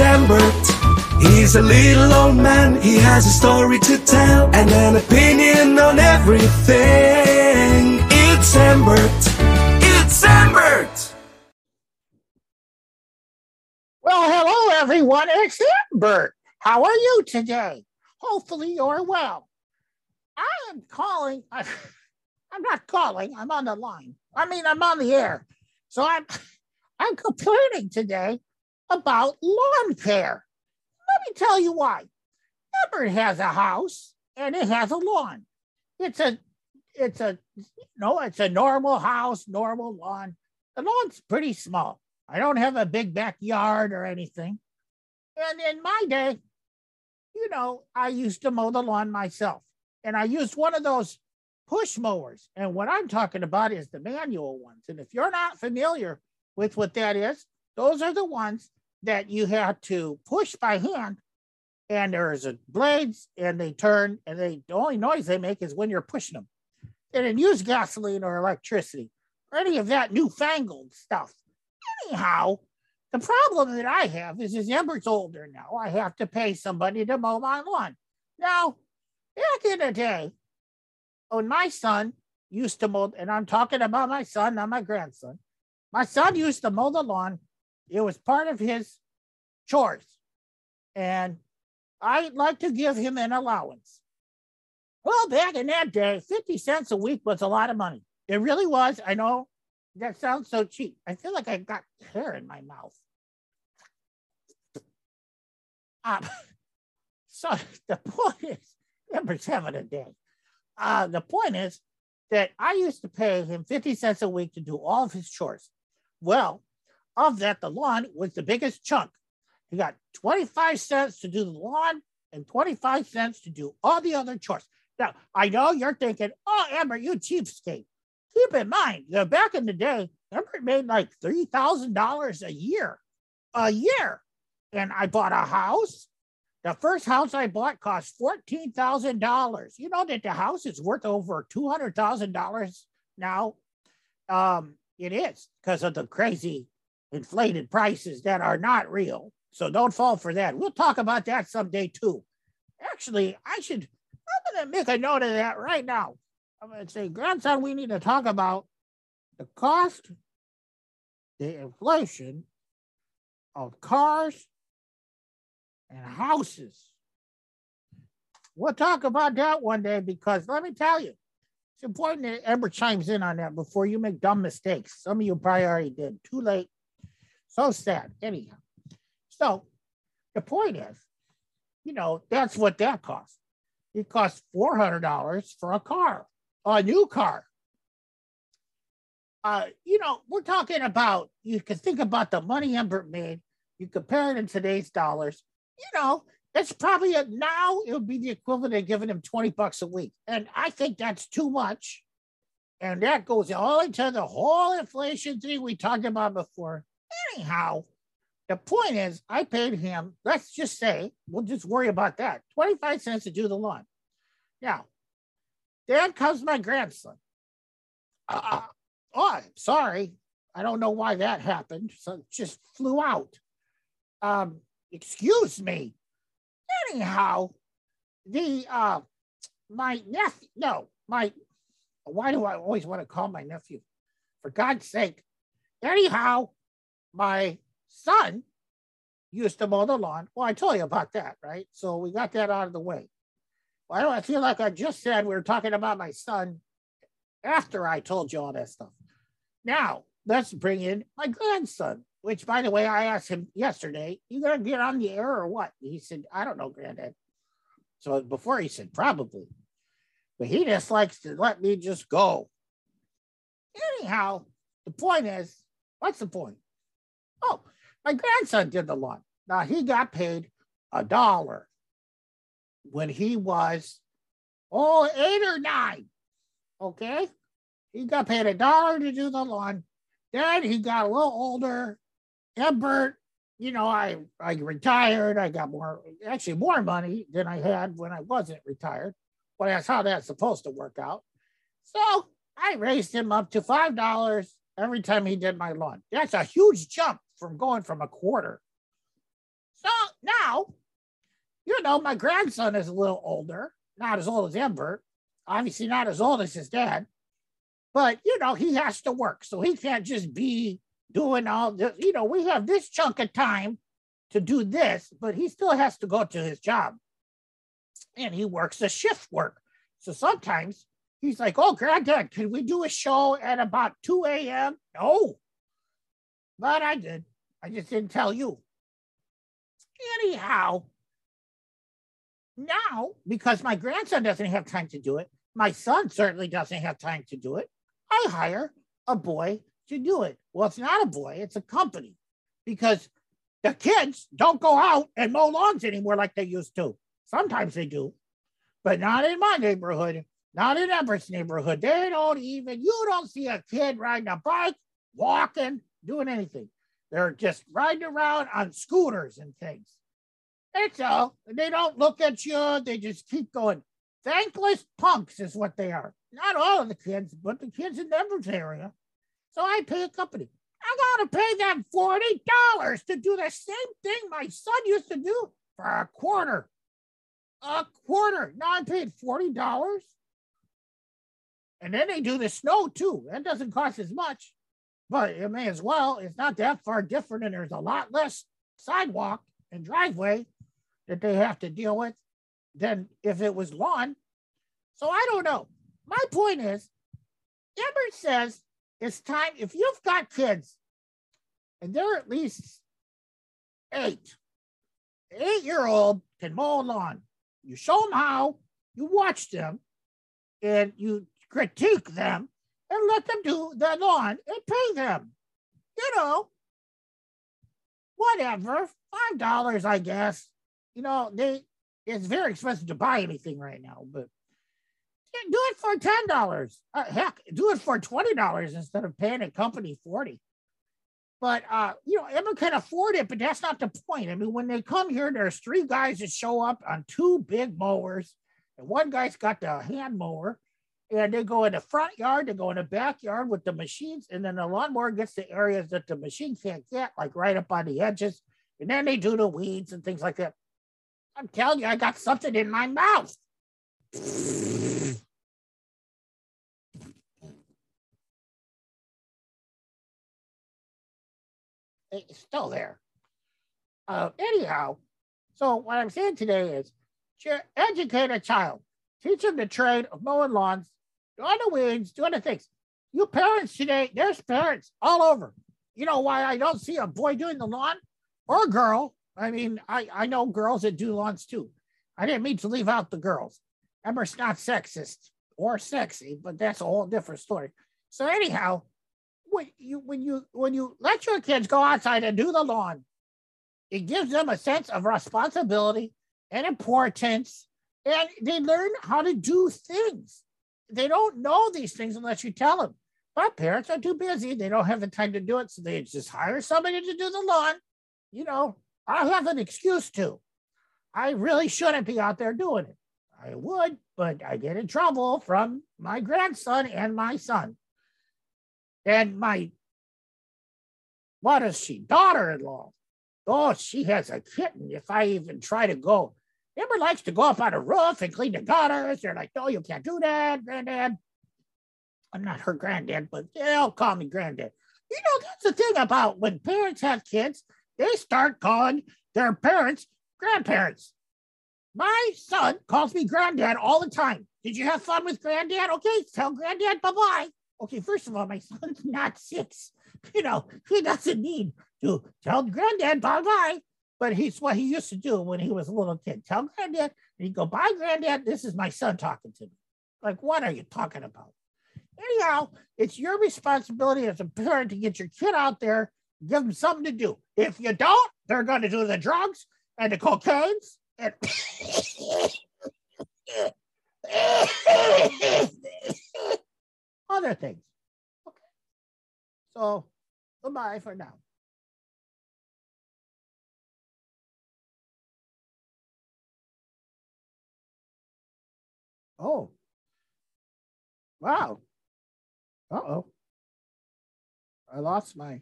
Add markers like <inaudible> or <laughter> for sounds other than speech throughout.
It's Embert. He's a little old man. He has a story to tell and an opinion on everything. It's Embert. It's Embert. Well, hello everyone. It's Embert. How are you today? Hopefully you're well. I am calling. I, <laughs> I'm not calling. I'm on the line. I mean, I'm on the air. So I'm <laughs> I'm complaining today about lawn care. Let me tell you why. Embert has a house and it has a lawn. It's a it's a you know, it's a normal house, normal lawn. The lawn's pretty small. I don't have a big backyard or anything. And in my day, you know, I used to mow the lawn myself. And I used one of those push mowers. And what I'm talking about is the manual ones. And if you're not familiar with what that is, those are the ones that you have to push by hand. And there's a blades and they turn and they the only noise they make is when you're pushing them. They didn't use gasoline or electricity or any of that newfangled stuff. Anyhow, the problem that I have is as Embert's older now, I have to pay somebody to mow my lawn. Now, back in the day, when my son used to mow, and I'm talking about my son, not my grandson, my son used to mow the lawn. It was part of his chores. And I'd like to give him an allowance. Well, back in that day, 50 cents a week was a lot of money. It really was. I know that sounds so cheap. I feel like I got hair in my mouth. Um, <laughs> so the point is, number seven a day. Uh, the point is that I used to pay him 50 cents a week to do all of his chores. Well, of that, the lawn was the biggest chunk. He got 25 cents to do the lawn and 25 cents to do all the other chores. Now, I know you're thinking, oh, Embert, you cheapskate. Keep in mind that back in the day, Embert made like $3,000 a year, a year. And I bought a house. The first house I bought cost $14,000. You know that the house is worth over $200,000 now. Um, it is because of the crazy inflated prices that are not real. So don't fall for that. We'll talk about that someday too. Actually, I should, I'm going to make a note of that right now. I'm going to say, grandson, we need to talk about the cost, the inflation of cars and houses. We'll talk about that one day because let me tell you, it's important that Embert chimes in on that before you make dumb mistakes. Some of you probably already did. Too late. So sad. Anyhow. So the point is, you know, that's what that costs. It costs $400 for a car, a new car. Uh, you know, we're talking about, you can think about the money Embert made. You compare it in today's dollars. You know, it's probably a, now it would be the equivalent of giving him 20 bucks a week. And I think that's too much. And that goes all into the whole inflation thing we talked about before. Anyhow, the point is, I paid him, let's just say, we'll just worry about that 25 cents to do the lawn. Now, then comes my grandson. Uh, oh, sorry. I don't know why that happened. So just flew out. Um, excuse me anyhow, the uh my nephew, no, my why do I always want to call my nephew? For God's sake. Anyhow, my son used to mow the lawn. Well, I told you about that, right? So we got that out of the way. Do I feel like I just said we were talking about my son after I told you all that stuff? Now, let's bring in my grandson which by the way, I asked him yesterday, you gonna get on the air or what? He said, I don't know, granddad. So before he said probably, but he just likes to let me just go. Anyhow, the point is, what's the point? Oh, my grandson did the lawn. Now he got paid a dollar when he was oh eight or nine. Okay. He got paid a dollar to do the lawn. Then he got a little older yeah, Bert, you know, I I retired. I got more, actually more money than I had when I wasn't retired. Well, that's how that's supposed to work out. So I raised him up to five dollars every time he did my lawn. That's a huge jump from going from a quarter. So now, you know, my grandson is a little older, not as old as Embert, obviously not as old as his dad, but you know, he has to work. So he can't just be doing all this. You know, we have this chunk of time to do this, but he still has to go to his job. And he works a shift work. So sometimes he's like, Oh, granddad, can we do a show at about 2 a.m.? No. But I did. I just didn't tell you. Anyhow, now, because my grandson doesn't have time to do it, my son certainly doesn't have time to do it. I hire a boy to do it. Well, it's not a boy, it's a company because the kids don't go out and mow lawns anymore like they used to. Sometimes they do, but not in my neighborhood, not in Embert's neighborhood. They don't even, you don't see a kid riding a bike, walking, doing anything. They're just riding around on scooters and things. That's all. They don't look at you. They just keep going. Thankless punks is what they are. Not all of the kids, but the kids in Embert's area. So I pay a company. I gotta pay them forty dollars to do the same thing my son used to do for a quarter. A quarter. Now I paid forty dollars. And then they do the snow too. That doesn't cost as much, but it may as well. It's not that far different, and there's a lot less sidewalk and driveway that they have to deal with than if it was lawn. So I don't know. My point is, Embert says it's time, if you've got kids and they're at least eight, eight year old can mow a lawn. You show them how, you watch them, and you critique them and let them do the lawn and pay them. You know, whatever, five dollars, I guess. You know, they it's very expensive to buy anything right now, but do it for ten dollars. Uh, heck, do it for twenty dollars instead of paying a company forty. But uh, you know, everyone can afford it, but that's not the point. I mean, when they come here, there's three guys that show up on two big mowers, and one guy's got the hand mower, and they go in the front yard, they go in the backyard with the machines, and then the lawnmower gets the areas that the machine can't get, like right up on the edges, and then they do the weeds and things like that. I'm telling you, I got something in my mouth. It's still there. Uh, anyhow, so what I'm saying today is educate a child, teach them the trade of mowing lawns, the weeds, doing the things. You parents today, there's parents all over. You know why I don't see a boy doing the lawn or a girl? I mean, I, I know girls that do lawns too. I didn't mean to leave out the girls. Embert's not sexist or sexy, but that's a whole different story. So anyhow, when you when you when you let your kids go outside and do the lawn, it gives them a sense of responsibility and importance, and they learn how to do things. They don't know these things unless you tell them. But parents are too busy; they don't have the time to do it, so they just hire somebody to do the lawn. You know, I have an excuse to. I really shouldn't be out there doing it. I would, but I get in trouble from my grandson and my son. And my, what is she, daughter in law? Oh, she has a kitten. If I even try to go, Embert likes to go up on a roof and clean the gutters. They're like, no, you can't do that, granddad. I'm not her granddad, but they'll call me granddad. You know, that's the thing about when parents have kids, they start calling their parents grandparents. My son calls me granddad all the time. Did you have fun with granddad? Okay, tell granddad bye bye. Okay, first of all, my <laughs> son's not six. You know, he doesn't need to tell granddad bye bye. But he's what he used to do when he was a little kid. Tell granddad, and he'd go, bye, granddad. This is my son talking to me. Like, what are you talking about? Anyhow, it's your responsibility as a parent to get your kid out there, give them something to do. If you don't, they're going to do the drugs and the cocaines and <coughs> other things. Okay. So goodbye for now. Oh. Wow. Uh oh. I lost my.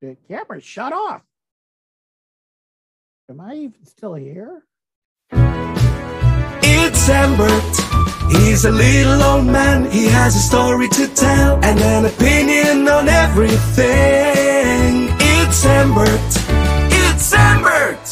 The camera shut off. Am I even still here? It's Embert. He's a little old man. He has a story to tell and an opinion on everything. It's Embert. It's Embert.